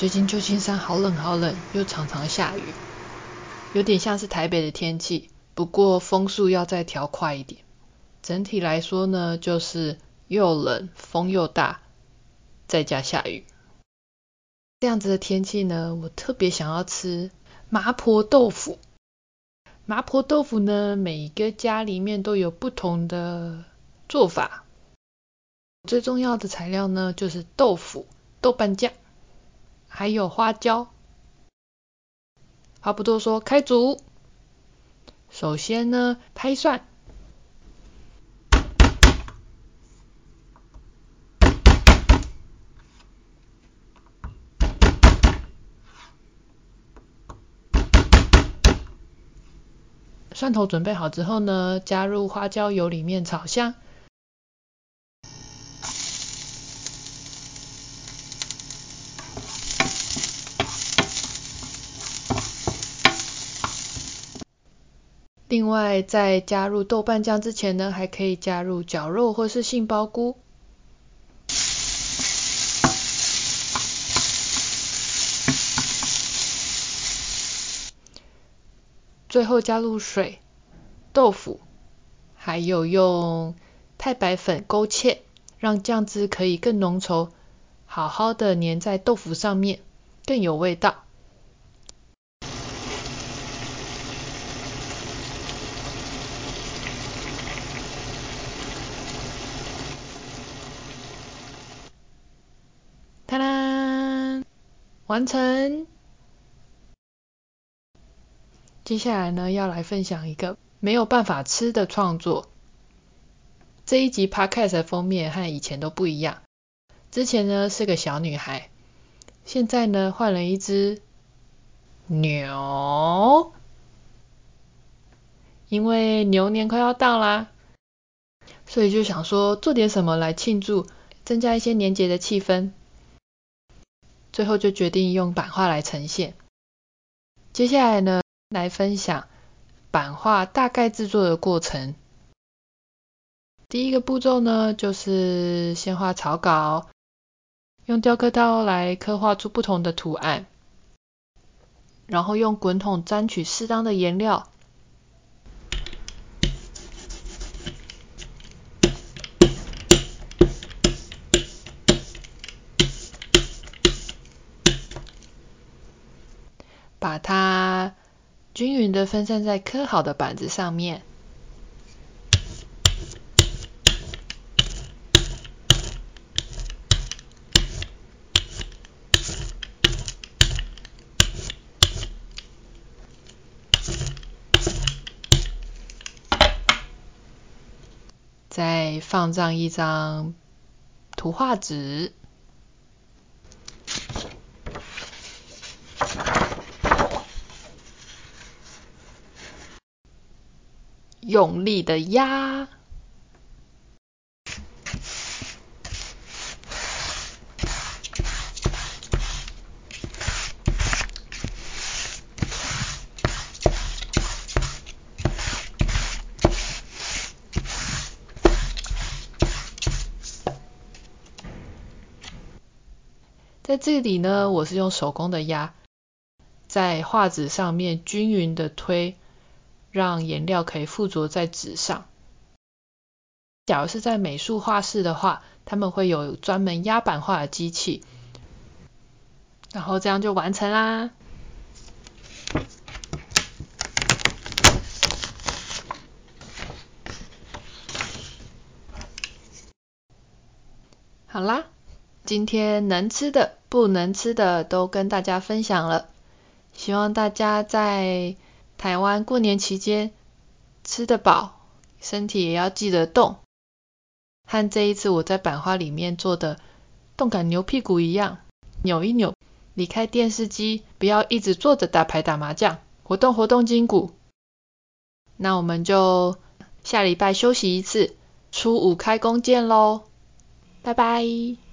最近旧金山好冷好冷，又常常下雨，有点像是台北的天气，不过风速要再调快一点。整体来说呢，就是又冷，风又大，再加下雨。这样子的天气呢，我特别想要吃麻婆豆腐。麻婆豆腐呢，每一个家里面都有不同的做法。最重要的材料呢，就是豆腐、豆瓣酱。还有花椒。话不多说，开煮。首先呢，拍蒜。蒜头准备好之后呢，加入花椒油里面炒香。另外，在加入豆瓣酱之前呢，还可以加入绞肉或是杏鲍菇。最后加入水、豆腐，还有用太白粉勾芡，让酱汁可以更浓稠，好好的粘在豆腐上面，更有味道。哒啦，完成。接下来呢，要来分享一个没有办法吃的创作。这一集 Podcast 的封面和以前都不一样。之前呢是个小女孩，现在呢换了一只牛。因为牛年快要到啦，所以就想说做点什么来庆祝，增加一些年节的气氛。最后就决定用版画来呈现。接下来呢，来分享版画大概制作的过程。第一个步骤呢，就是先画草稿，用雕刻刀来刻画出不同的图案，然后用滚筒沾取适当的颜料。把它均匀的分散在刻好的板子上面，再放上一张图画纸。用力的压，在这里呢，我是用手工的压，在画纸上面均匀的推。让颜料可以附着在纸上。假如是在美术画室的话，他们会有专门压版画的机器，然后这样就完成啦。好啦，今天能吃的、不能吃的都跟大家分享了，希望大家在台湾过年期间吃得饱，身体也要记得动，和这一次我在版画里面做的动感牛屁股一样，扭一扭，离开电视机，不要一直坐着打牌打麻将，活动活动筋骨。那我们就下礼拜休息一次，初五开工见喽，拜拜。